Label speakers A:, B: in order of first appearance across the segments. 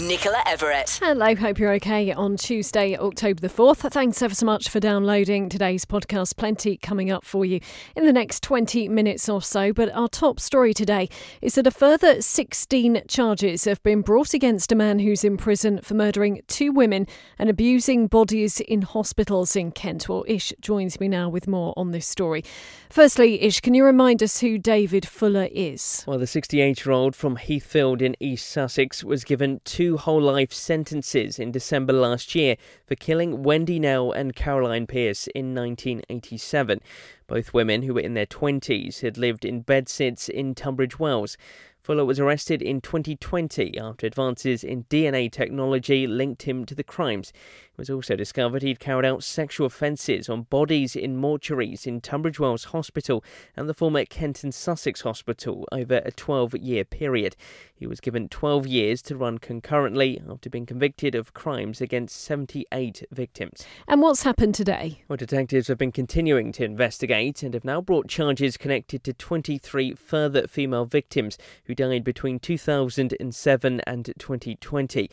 A: Nicola Everett.
B: Hello, hope you're okay on Tuesday, October the 4th. Thanks ever so much for downloading today's podcast. Plenty coming up for you in the next 20 minutes or so. But our top story today is that a further 16 charges have been brought against a man who's in prison for murdering two women and abusing bodies in hospitals in Kent. Well, Ish joins me now with more on this story. Firstly, Ish, can you remind us who David Fuller is?
C: Well, the 68 year old from Heathfield in East Sussex was given two whole life sentences in December last year for killing Wendy Knell and Caroline Pierce in 1987. Both women, who were in their 20s, had lived in bedsits in Tunbridge Wells. Fuller was arrested in 2020 after advances in DNA technology linked him to the crimes. It was also discovered he'd carried out sexual offences on bodies in mortuaries in Tunbridge Wells Hospital and the former Kent and Sussex Hospital over a 12 year period. He was given 12 years to run concurrently after being convicted of crimes against 78 victims.
B: And what's happened today?
C: Well, detectives have been continuing to investigate and have now brought charges connected to 23 further female victims who died between 2007 and 2020.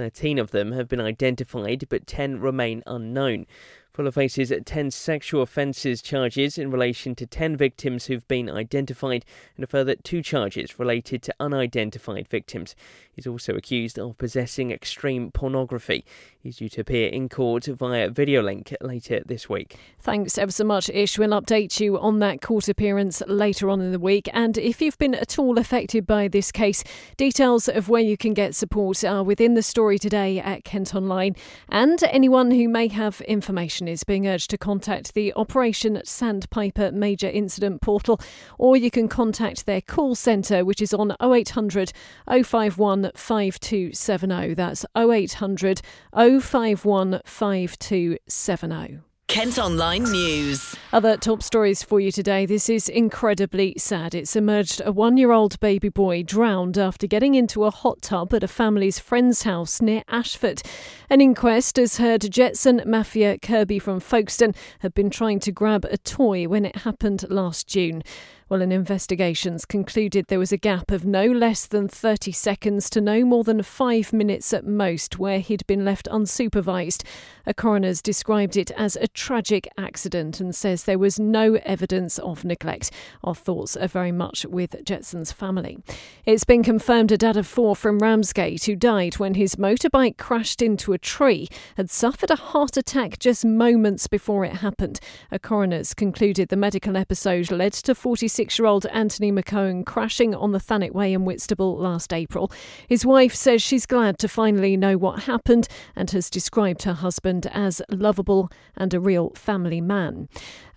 C: 13 of them have been identified, but 10 remain unknown. Fuller faces 10 sexual offences charges in relation to 10 victims who've been identified and a further two charges related to unidentified victims. He's also accused of possessing extreme pornography. He's due to appear in court via video link later this week.
B: Thanks ever so much, Ish. We'll update you on that court appearance later on in the week. And if you've been at all affected by this case, details of where you can get support are within the story today at Kent Online. And anyone who may have information is being urged to contact the Operation Sandpiper Major Incident Portal, or you can contact their call centre, which is on 0800 051 5270. That's 0800 051 5270.
A: Kent Online News.
B: Other top stories for you today. This is incredibly sad. It's emerged a one year old baby boy drowned after getting into a hot tub at a family's friend's house near Ashford. An inquest has heard Jetson Mafia Kirby from Folkestone had been trying to grab a toy when it happened last June. Well, an investigations concluded there was a gap of no less than 30 seconds to no more than five minutes at most where he'd been left unsupervised. A coroner's described it as a tragic accident and says there was no evidence of neglect. Our thoughts are very much with Jetson's family. It's been confirmed a dad of four from Ramsgate who died when his motorbike crashed into a tree had suffered a heart attack just moments before it happened. A coroner's concluded the medical episode led to 46 year old Anthony McCohen crashing on the Thanet Way in Whitstable last April. His wife says she's glad to finally know what happened and has described her husband as lovable and a real family man.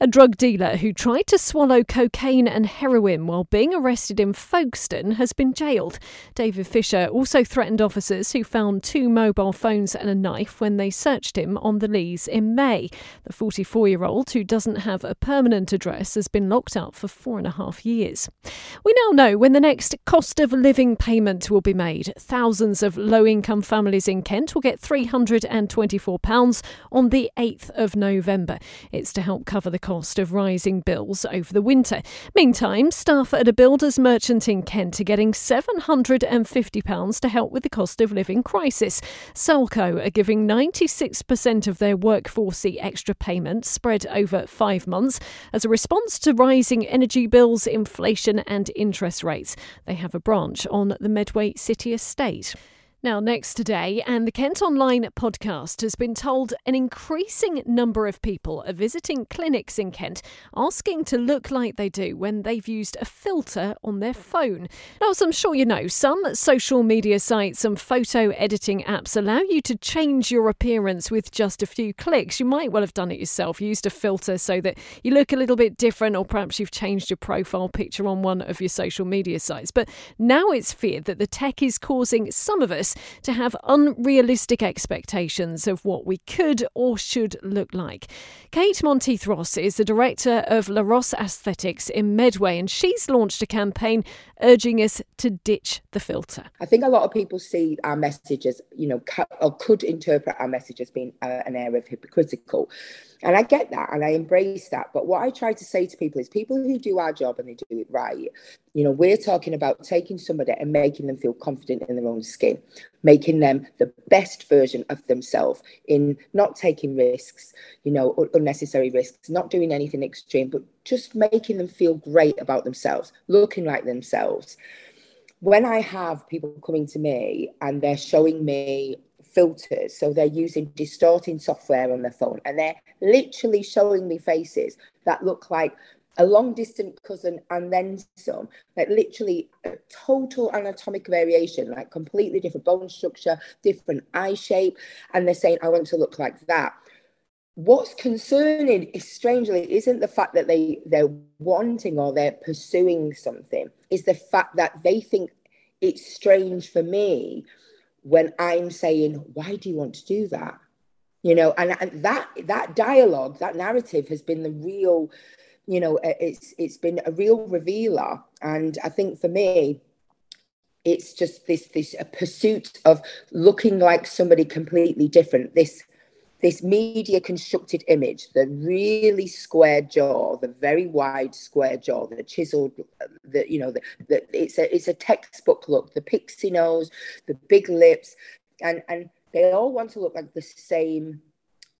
B: A drug dealer who tried to swallow cocaine and heroin while being arrested in Folkestone has been jailed. David Fisher also threatened officers who found two mobile phones and a knife when they searched him on the Lees in May. The 44 year old, who doesn't have a permanent address, has been locked up for four and a half years. We now know when the next cost of living payment will be made. Thousands of low income families in Kent will get £324 on the 8th of November. It's to help cover the cost of rising bills over the winter. Meantime, staff at a builder's merchant in Kent are getting £750 to help with the cost of living crisis. Selco are giving 96% of their workforce the extra payment spread over five months as a response to rising energy bills, inflation, and interest rates. They have a branch on the Medway City Estate. Now, next today, and the Kent Online podcast has been told an increasing number of people are visiting clinics in Kent asking to look like they do when they've used a filter on their phone. Now, as I'm sure you know, some social media sites and photo editing apps allow you to change your appearance with just a few clicks. You might well have done it yourself, used a filter so that you look a little bit different, or perhaps you've changed your profile picture on one of your social media sites. But now it's feared that the tech is causing some of us to have unrealistic expectations of what we could or should look like. Kate Monteith Ross is the director of La Ross Aesthetics in Medway, and she's launched a campaign urging us to ditch the filter.
D: I think a lot of people see our messages, you know, or could interpret our message as being uh, an area of hypocritical. And I get that and I embrace that. But what I try to say to people is people who do our job and they do it right, you know, we're talking about taking somebody and making them feel confident in their own skin, making them the best version of themselves in not taking risks, you know, unnecessary risks, not doing anything extreme, but just making them feel great about themselves, looking like themselves. When I have people coming to me and they're showing me filters. So they're using distorting software on their phone and they're literally showing me faces that look like a long distant cousin and then some, like literally a total anatomic variation, like completely different bone structure, different eye shape. And they're saying, I want to look like that. What's concerning is strangely isn't the fact that they they're wanting or they're pursuing something, is the fact that they think it's strange for me when I'm saying, why do you want to do that? You know, and, and that that dialogue, that narrative has been the real, you know, it's it's been a real revealer. And I think for me, it's just this this pursuit of looking like somebody completely different. This this media constructed image, the really square jaw, the very wide square jaw, the chiseled, the you know, the, the it's a it's a textbook look, the pixie nose, the big lips, and and they all want to look like the same.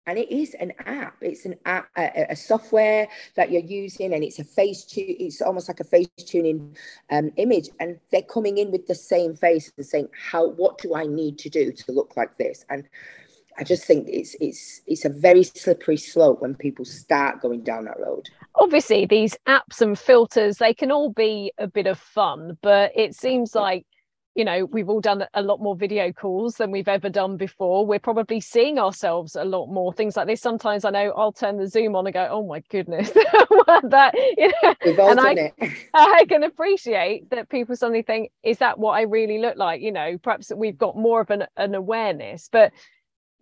D: And it is an app. It's an app, a, a software that you're using, and it's a face tune. It's almost like a face tuning um, image, and they're coming in with the same face and saying, "How? What do I need to do to look like this?" And I just think it's it's it's a very slippery slope when people start going down that road.
B: Obviously, these apps and filters they can all be a bit of fun, but it seems like you know we've all done a lot more video calls than we've ever done before. We're probably seeing ourselves a lot more. Things like this. Sometimes I know I'll turn the Zoom on and go, "Oh my goodness, that." You know,
D: we've all
B: and
D: done
B: I,
D: it.
B: I can appreciate that people suddenly think, "Is that what I really look like?" You know, perhaps we've got more of an, an awareness, but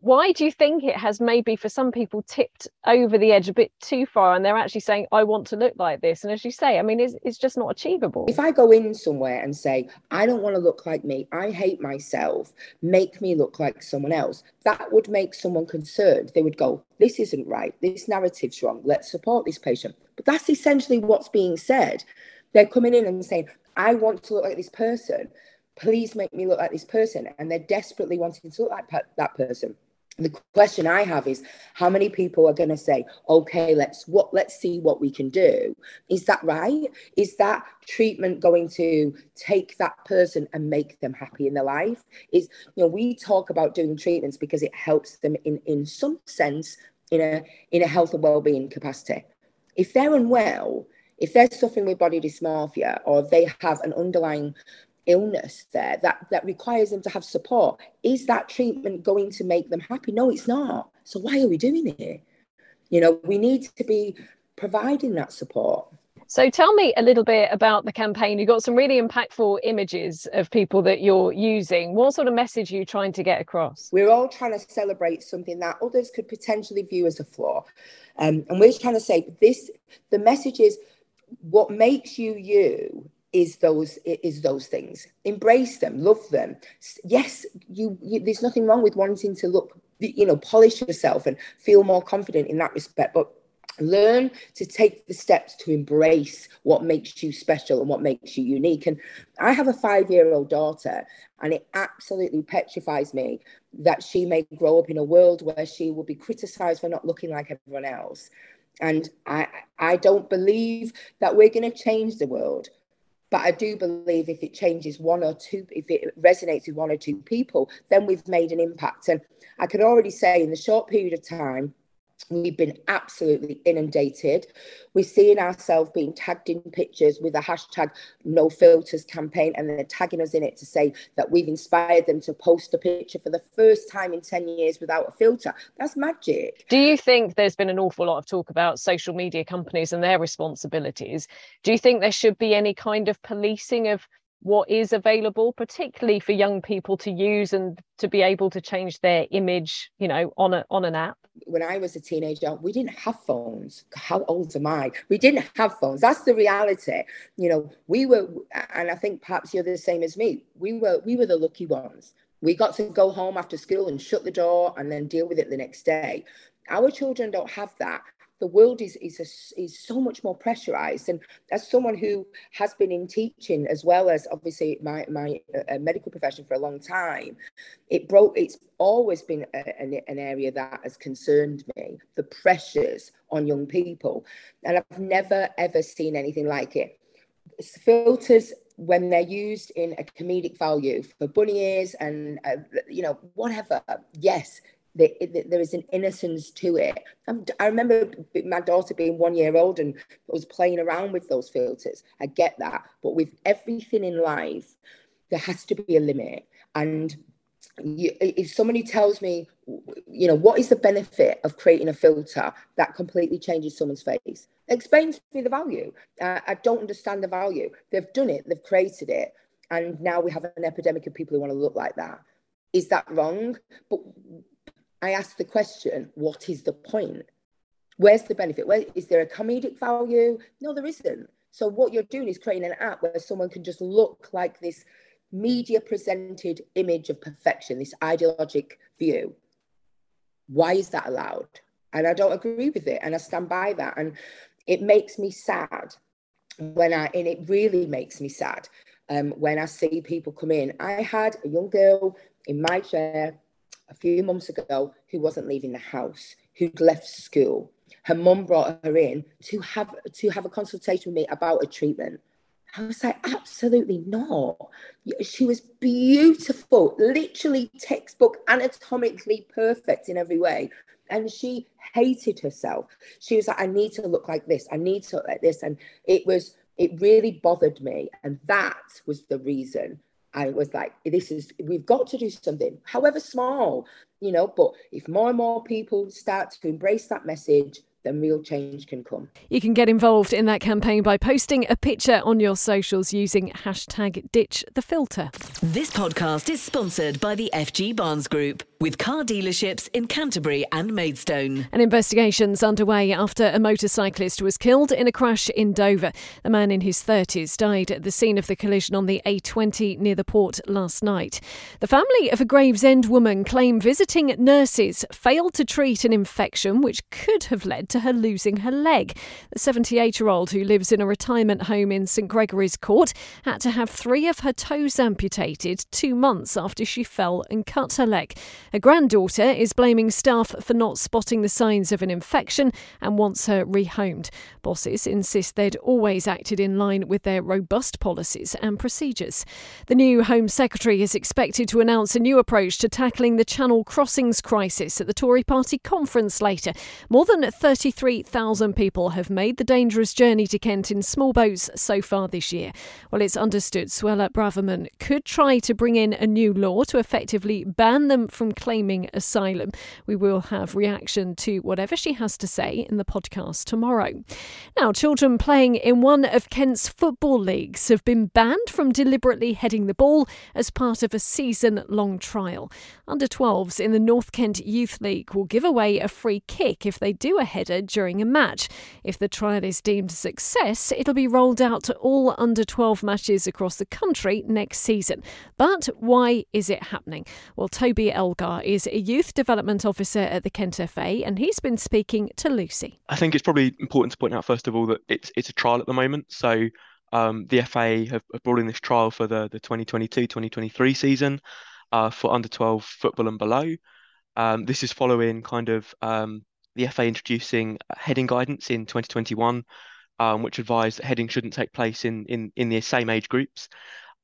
B: why do you think it has maybe for some people tipped over the edge a bit too far and they're actually saying i want to look like this and as you say i mean it's, it's just not achievable.
D: If i go in somewhere and say i don't want to look like me i hate myself make me look like someone else that would make someone concerned. They would go this isn't right. This narrative's wrong. Let's support this patient. But that's essentially what's being said. They're coming in and saying i want to look like this person. Please make me look like this person. And they're desperately wanting to look like that person the question I have is how many people are going to say, okay, let's what let's see what we can do. Is that right? Is that treatment going to take that person and make them happy in their life? Is you know, we talk about doing treatments because it helps them in, in some sense in a in a health and well-being capacity. If they're unwell, if they're suffering with body dysmorphia or they have an underlying illness there that that requires them to have support is that treatment going to make them happy? No it's not. So why are we doing it? You know we need to be providing that support.
B: So tell me a little bit about the campaign. You've got some really impactful images of people that you're using. What sort of message are you trying to get across?
D: We're all trying to celebrate something that others could potentially view as a flaw. Um, and we're trying to say this the message is what makes you you is those is those things. Embrace them love them. Yes you, you, there's nothing wrong with wanting to look you know polish yourself and feel more confident in that respect but learn to take the steps to embrace what makes you special and what makes you unique. And i have a 5 year old daughter and it absolutely petrifies me that she may grow up in a world where she will be criticized for not looking like everyone else. And i i don't believe that we're going to change the world but I do believe if it changes one or two, if it resonates with one or two people, then we've made an impact. And I can already say in the short period of time We've been absolutely inundated. We're seeing ourselves being tagged in pictures with a hashtag no filters campaign, and they're tagging us in it to say that we've inspired them to post a picture for the first time in 10 years without a filter. That's magic.
B: Do you think there's been an awful lot of talk about social media companies and their responsibilities? Do you think there should be any kind of policing of what is available, particularly for young people to use and to be able to change their image, you know, on a on an app?
D: When I was a teenager, we didn't have phones. How old am I? We didn't have phones. That's the reality. You know, we were, and I think perhaps you're the same as me. We were we were the lucky ones. We got to go home after school and shut the door and then deal with it the next day. Our children don't have that the world is is a, is so much more pressurized. And as someone who has been in teaching as well as obviously my my uh, medical profession for a long time it broke it's always been a, an, an area that has concerned me the pressures on young people. And i've never ever seen anything like it. Filters when they're used in a comedic value for bunny ears and uh, you know whatever yes there is an innocence to it. I remember my daughter being one year old and was playing around with those filters. I get that. But with everything in life, there has to be a limit. And you, if somebody tells me, you know, what is the benefit of creating a filter that completely changes someone's face? Explain to me the value. Uh, I don't understand the value. They've done it, they've created it. And now we have an epidemic of people who want to look like that. Is that wrong? But I ask the question, what is the point? Where's the benefit? Where is there a comedic value? No, there isn't. So what you're doing is creating an app where someone can just look like this media presented image of perfection, this ideologic view. Why is that allowed? And I don't agree with it. And I stand by that. And it makes me sad when I, and it really makes me sad um, when I see people come in. I had a young girl in my chair a few months ago who wasn't leaving the house, who'd left school. Her mum brought her in to have to have a consultation with me about a treatment. I was like, absolutely not. She was beautiful, literally textbook, anatomically perfect in every way. And she hated herself. She was like, I need to look like this. I need to look like this. And it was, it really bothered me. And that was the reason I was like, this is, we've got to do something, however small, you know. But if more and more people start to embrace that message, then real change can come.
B: You can get involved in that campaign by posting a picture on your socials using hashtag ditch the filter.
A: This podcast is sponsored by the FG Barnes Group with car dealerships in Canterbury and Maidstone.
B: An investigation's underway after a motorcyclist was killed in a crash in Dover. The man in his 30s died at the scene of the collision on the A20 near the port last night. The family of a Gravesend woman claim visiting nurses failed to treat an infection which could have led to her losing her leg. The 78 year old who lives in a retirement home in St Gregory's Court had to have three of her toes amputated two months after she fell and cut her leg. Her granddaughter is blaming staff for not spotting the signs of an infection and wants her rehomed. Bosses insist they'd always acted in line with their robust policies and procedures. The new Home Secretary is expected to announce a new approach to tackling the Channel crossings crisis at the Tory party conference later. More than 33,000 people have made the dangerous journey to Kent in small boats so far this year. Well, it's understood Suella Braverman could try to bring in a new law to effectively ban them from claiming asylum. We will have reaction to whatever she has to say in the podcast tomorrow. Now, children playing in one of Kent's football leagues have been banned from deliberately heading the ball as part of a season long trial. Under 12s in the North Kent Youth League will give away a free kick if they do a header during a match. If the trial is deemed a success, it'll be rolled out to all under 12 matches across the country next season. But why is it happening? Well, Toby Elgar is a youth development officer at the Kent FA, and he's been speaking to Lucy.
E: I think it's probably important to point out first of all that it's it's a trial at the moment. So um, the FA have brought in this trial for the the 2022-2023 season uh, for under 12 football and below. Um, this is following kind of um, the FA introducing heading guidance in 2021, um, which advised that heading shouldn't take place in in in the same age groups.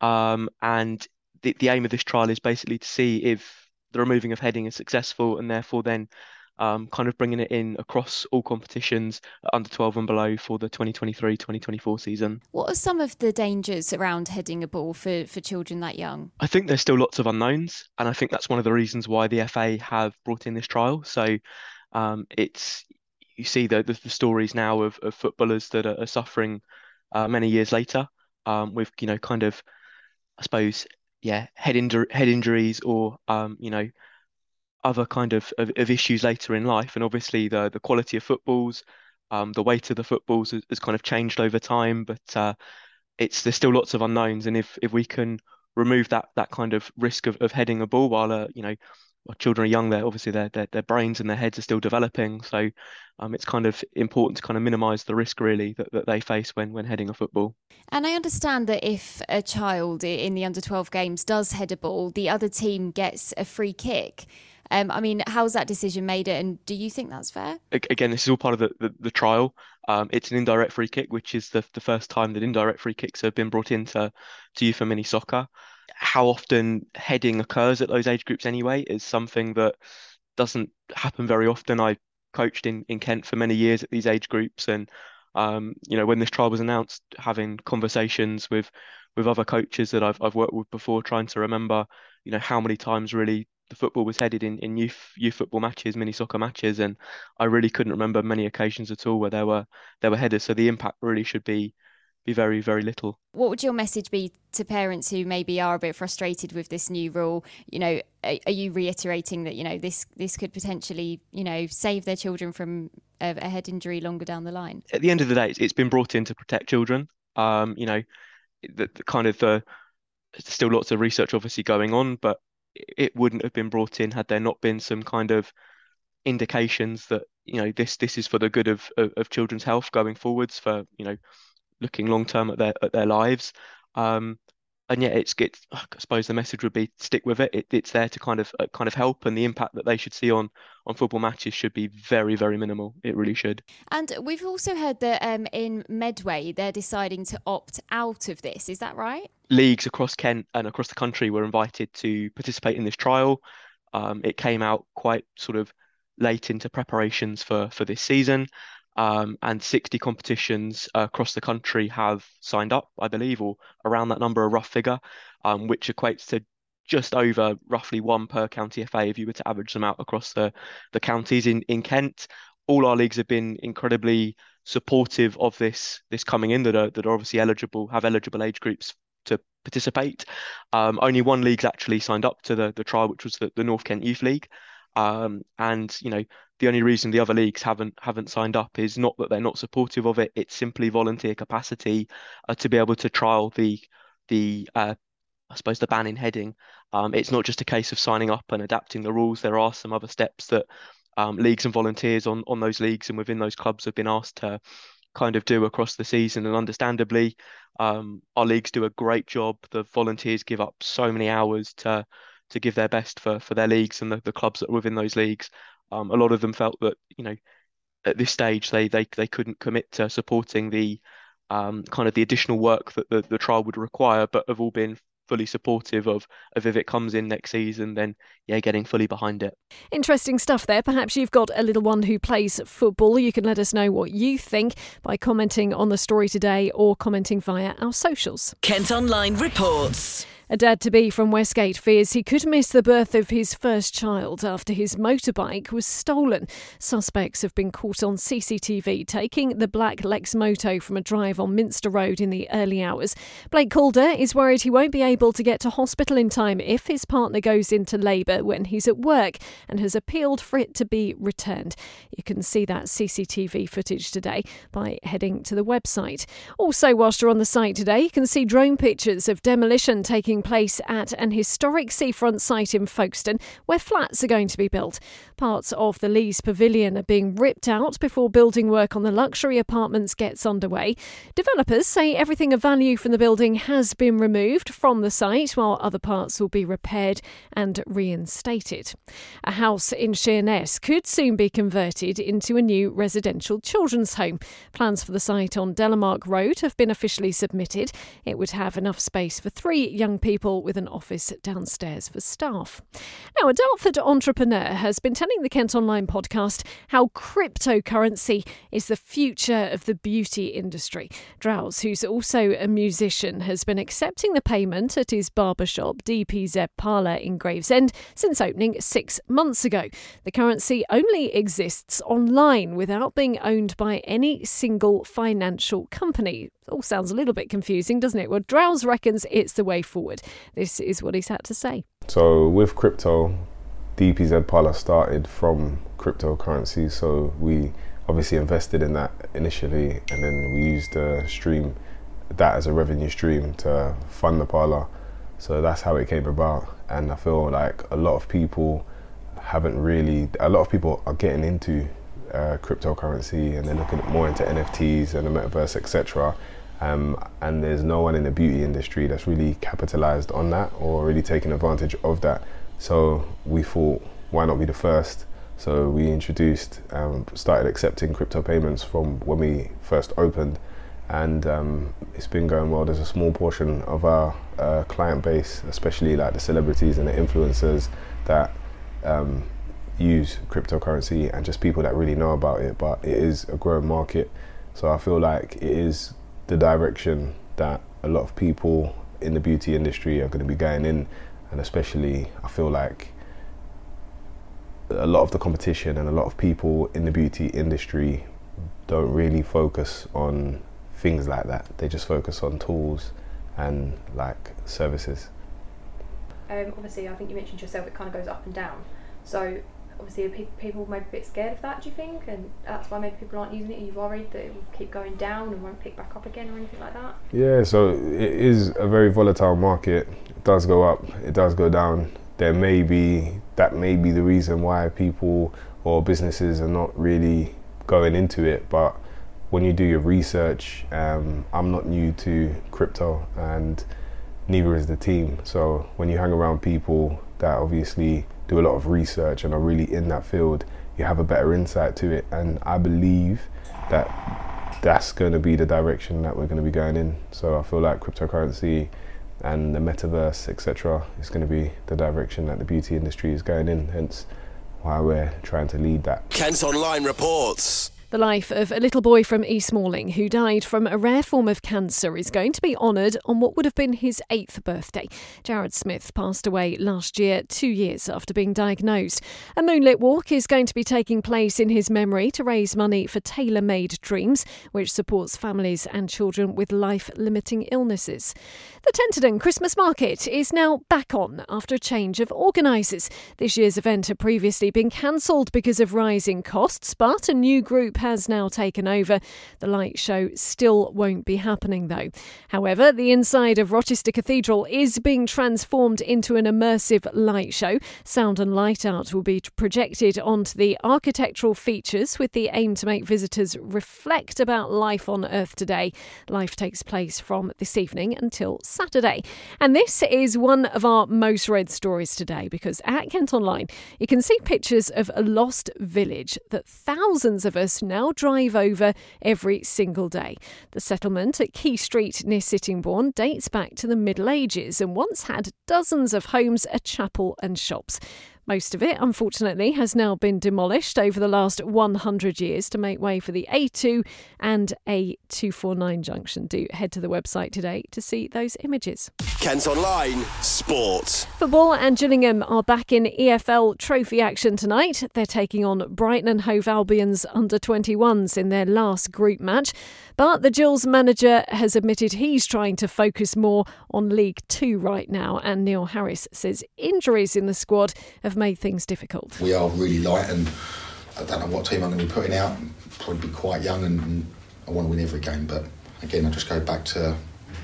E: Um, and the, the aim of this trial is basically to see if the removing of heading is successful, and therefore then um, kind of bringing it in across all competitions under 12 and below for the 2023-2024 season.
F: What are some of the dangers around heading a ball for, for children that young?
E: I think there's still lots of unknowns, and I think that's one of the reasons why the FA have brought in this trial. So um, it's you see the, the, the, stories now of, of footballers that are, are suffering uh, many years later um, with you know kind of I suppose, yeah, head head injuries, or um, you know, other kind of, of, of issues later in life. And obviously, the the quality of footballs, um, the weight of the footballs has, has kind of changed over time. But uh, it's there's still lots of unknowns, and if if we can remove that that kind of risk of, of heading a ball while uh, you know while children are young, they're obviously their, their their brains and their heads are still developing. So um, it's kind of important to kind of minimise the risk really that, that they face when when heading a football.
F: And I understand that if a child in the under 12 games does head a ball, the other team gets a free kick. Um, I mean, how's that decision made? And do you think that's fair?
E: Again, this is all part of the, the, the trial. Um, it's an indirect free kick, which is the, the first time that indirect free kicks have been brought into to youth and mini soccer. How often heading occurs at those age groups anyway is something that doesn't happen very often. I coached in, in Kent for many years at these age groups, and um, you know when this trial was announced, having conversations with with other coaches that I've I've worked with before, trying to remember, you know, how many times really the football was headed in, in youth youth football matches, mini soccer matches, and I really couldn't remember many occasions at all where there were there were headers. So the impact really should be be very very little.
F: What would your message be to parents who maybe are a bit frustrated with this new rule? You know, are, are you reiterating that you know this this could potentially you know save their children from a, a head injury longer down the line?
E: At the end of the day, it's, been brought in to protect children. Um, you know, the, the kind of the still lots of research obviously going on, but it wouldn't have been brought in had there not been some kind of indications that you know this this is for the good of of, of children's health going forwards for you know looking long term at their at their lives um, and yet it's it's I suppose the message would be stick with it. it it's there to kind of uh, kind of help, and the impact that they should see on on football matches should be very very minimal. It really should.
F: And we've also heard that um, in Medway they're deciding to opt out of this. Is that right?
E: Leagues across Kent and across the country were invited to participate in this trial. Um, it came out quite sort of late into preparations for for this season um, and 60 competitions uh, across the country have signed up, I believe, or around that number, a rough figure, um, which equates to just over roughly one per county FA if you were to average them out across the, the counties in, in Kent. All our leagues have been incredibly supportive of this this coming in that are that are obviously eligible, have eligible age groups to participate. Um, only one league's actually signed up to the, the trial, which was the, the North Kent Youth League. Um, and you know the only reason the other leagues haven't haven't signed up is not that they're not supportive of it. It's simply volunteer capacity uh, to be able to trial the the uh, I suppose the ban in heading. Um, it's not just a case of signing up and adapting the rules. There are some other steps that um, leagues and volunteers on on those leagues and within those clubs have been asked to kind of do across the season. And understandably, um, our leagues do a great job. The volunteers give up so many hours to to give their best for for their leagues and the, the clubs that are within those leagues. Um, a lot of them felt that you know at this stage they they they couldn't commit to supporting the um, kind of the additional work that the, the trial would require, but have all been fully supportive of, of if it comes in next season, then yeah, getting fully behind it.
B: Interesting stuff there. Perhaps you've got a little one who plays football. You can let us know what you think by commenting on the story today or commenting via our socials.
A: Kent Online reports.
B: A dad to be from Westgate fears he could miss the birth of his first child after his motorbike was stolen. Suspects have been caught on CCTV taking the black Lexmoto from a drive on Minster Road in the early hours. Blake Calder is worried he won't be able to get to hospital in time if his partner goes into labour when he's at work and has appealed for it to be returned. You can see that CCTV footage today by heading to the website. Also, whilst you're on the site today, you can see drone pictures of demolition taking taking place at an historic seafront site in Folkestone where flats are going to be built. Parts of the Lees Pavilion are being ripped out before building work on the luxury apartments gets underway. Developers say everything of value from the building has been removed from the site while other parts will be repaired and reinstated. A house in Sheerness could soon be converted into a new residential children's home. Plans for the site on Delamark Road have been officially submitted. It would have enough space for three young people people with an office downstairs for staff. Now, a Dartford entrepreneur has been telling the Kent Online podcast how cryptocurrency is the future of the beauty industry. Drowze, who's also a musician, has been accepting the payment at his barbershop, DPZ Parlour in Gravesend, since opening six months ago. The currency only exists online without being owned by any single financial company. All sounds a little bit confusing, doesn't it? Well, Drowze reckons it's the way forward. This is what he's had to say.
G: So, with crypto, DPZ Parlour started from cryptocurrency, so we obviously invested in that initially, and then we used the stream that as a revenue stream to fund the parlor. So that's how it came about, and I feel like a lot of people haven't really. A lot of people are getting into uh, cryptocurrency and they're looking more into NFTs and the metaverse, etc. Um, and there's no one in the beauty industry that's really capitalized on that or really taken advantage of that. So we thought, why not be the first? So we introduced, um, started accepting crypto payments from when we first opened, and um, it's been going well. There's a small portion of our uh, client base, especially like the celebrities and the influencers, that um, use cryptocurrency and just people that really know about it. But it is a growing market, so I feel like it is the direction that a lot of people in the beauty industry are going to be going in, and especially I feel like a lot of the competition and a lot of people in the beauty industry don't really focus on things like that. They just focus on tools and like services.
H: Um, obviously, I think you mentioned yourself. It kind of goes up and down. So obviously, people may be a bit scared of that. Do you think? And that's why maybe people aren't using it. Are you worried that it will keep going down and won't pick back up again or anything like that?
G: Yeah. So it is a very volatile market. It does go up. It does go down. There may be that may be the reason why people or businesses are not really going into it, but when you do your research, um, I'm not new to crypto and neither is the team. So when you hang around people that obviously do a lot of research and are really in that field, you have a better insight to it. And I believe that that's going to be the direction that we're going to be going in. So I feel like cryptocurrency and the metaverse, etc., is going to be the direction that the beauty industry is going in. Hence why we're trying to lead that.
I: Kent Online reports.
B: The life of a little boy from East Malling who died from a rare form of cancer is going to be honoured on what would have been his eighth birthday. Jared Smith passed away last year, two years after being diagnosed. A moonlit walk is going to be taking place in his memory to raise money for Tailor Made Dreams, which supports families and children with life limiting illnesses. The Tenterden Christmas Market is now back on after a change of organisers. This year's event had previously been cancelled because of rising costs, but a new group has now taken over. The light show still won't be happening though. However, the inside of Rochester Cathedral is being transformed into an immersive light show. Sound and light art will be projected onto the architectural features with the aim to make visitors reflect about life on Earth today. Life takes place from this evening until Saturday. And this is one of our most read stories today because at Kent Online you can see pictures of a lost village that thousands of us now drive over every single day. The settlement at Key Street near Sittingbourne dates back to the Middle Ages and once had dozens of homes, a chapel, and shops. Most of it, unfortunately, has now been demolished over the last 100 years to make way for the A2 and A249 junction. Do head to the website today to see those images.
I: Kent Online Sport.
B: Football and Gillingham are back in EFL trophy action tonight. They're taking on Brighton and Hove Albion's under 21s in their last group match. But the Gills manager has admitted he's trying to focus more on League Two right now. And Neil Harris says injuries in the squad have made things difficult.
J: We are really light, and I don't know what team I'm going to be putting out. Probably be quite young, and I want to win every game. But again, I just go back to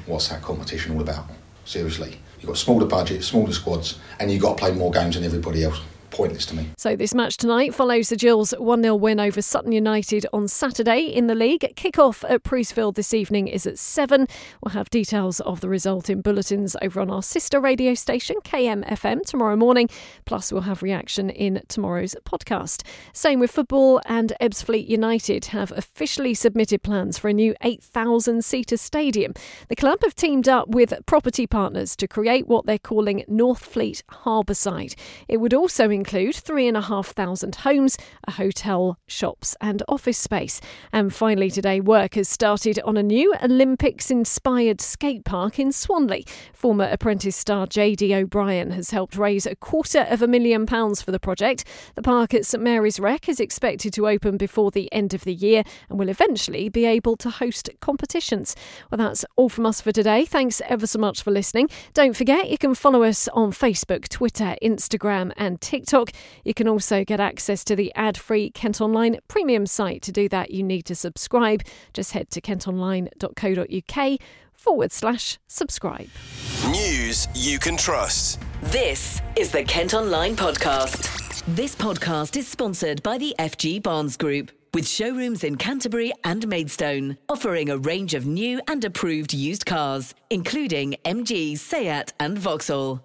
J: what's that competition all about? Seriously, you've got smaller budgets, smaller squads, and you've got to play more games than everybody else pointless to me.
B: So this match tonight follows the Gills 1-0 win over Sutton United on Saturday in the league. Kick-off at Priestfield this evening is at 7. We'll have details of the result in bulletins over on our sister radio station KMFM tomorrow morning. Plus we'll have reaction in tomorrow's podcast. Same with football and Ebbsfleet United have officially submitted plans for a new 8,000 seater stadium. The club have teamed up with property partners to create what they're calling Northfleet Harbourside. It would also include 3,500 homes, a hotel, shops, and office space. And finally, today, work has started on a new Olympics inspired skate park in Swanley. Former apprentice star JD O'Brien has helped raise a quarter of a million pounds for the project. The park at St Mary's Rec is expected to open before the end of the year and will eventually be able to host competitions. Well, that's all from us for today. Thanks ever so much for listening. Don't forget, you can follow us on Facebook, Twitter, Instagram, and TikTok. You can also get access to the ad free Kent Online premium site. To do that, you need to subscribe. Just head to kentonline.co.uk forward slash subscribe.
I: News you can trust.
A: This is the Kent Online Podcast. This podcast is sponsored by the FG Barnes Group, with showrooms in Canterbury and Maidstone, offering a range of new and approved used cars, including MG, Seat, and Vauxhall.